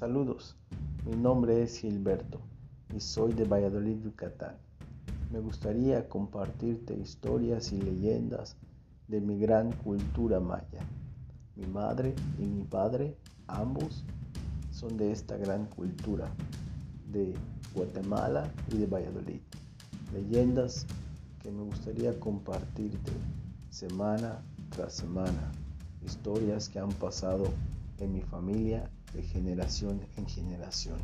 Saludos, mi nombre es Gilberto y soy de Valladolid, Yucatán. Me gustaría compartirte historias y leyendas de mi gran cultura maya. Mi madre y mi padre, ambos, son de esta gran cultura, de Guatemala y de Valladolid. Leyendas que me gustaría compartirte semana tras semana. Historias que han pasado en mi familia de generación en generación.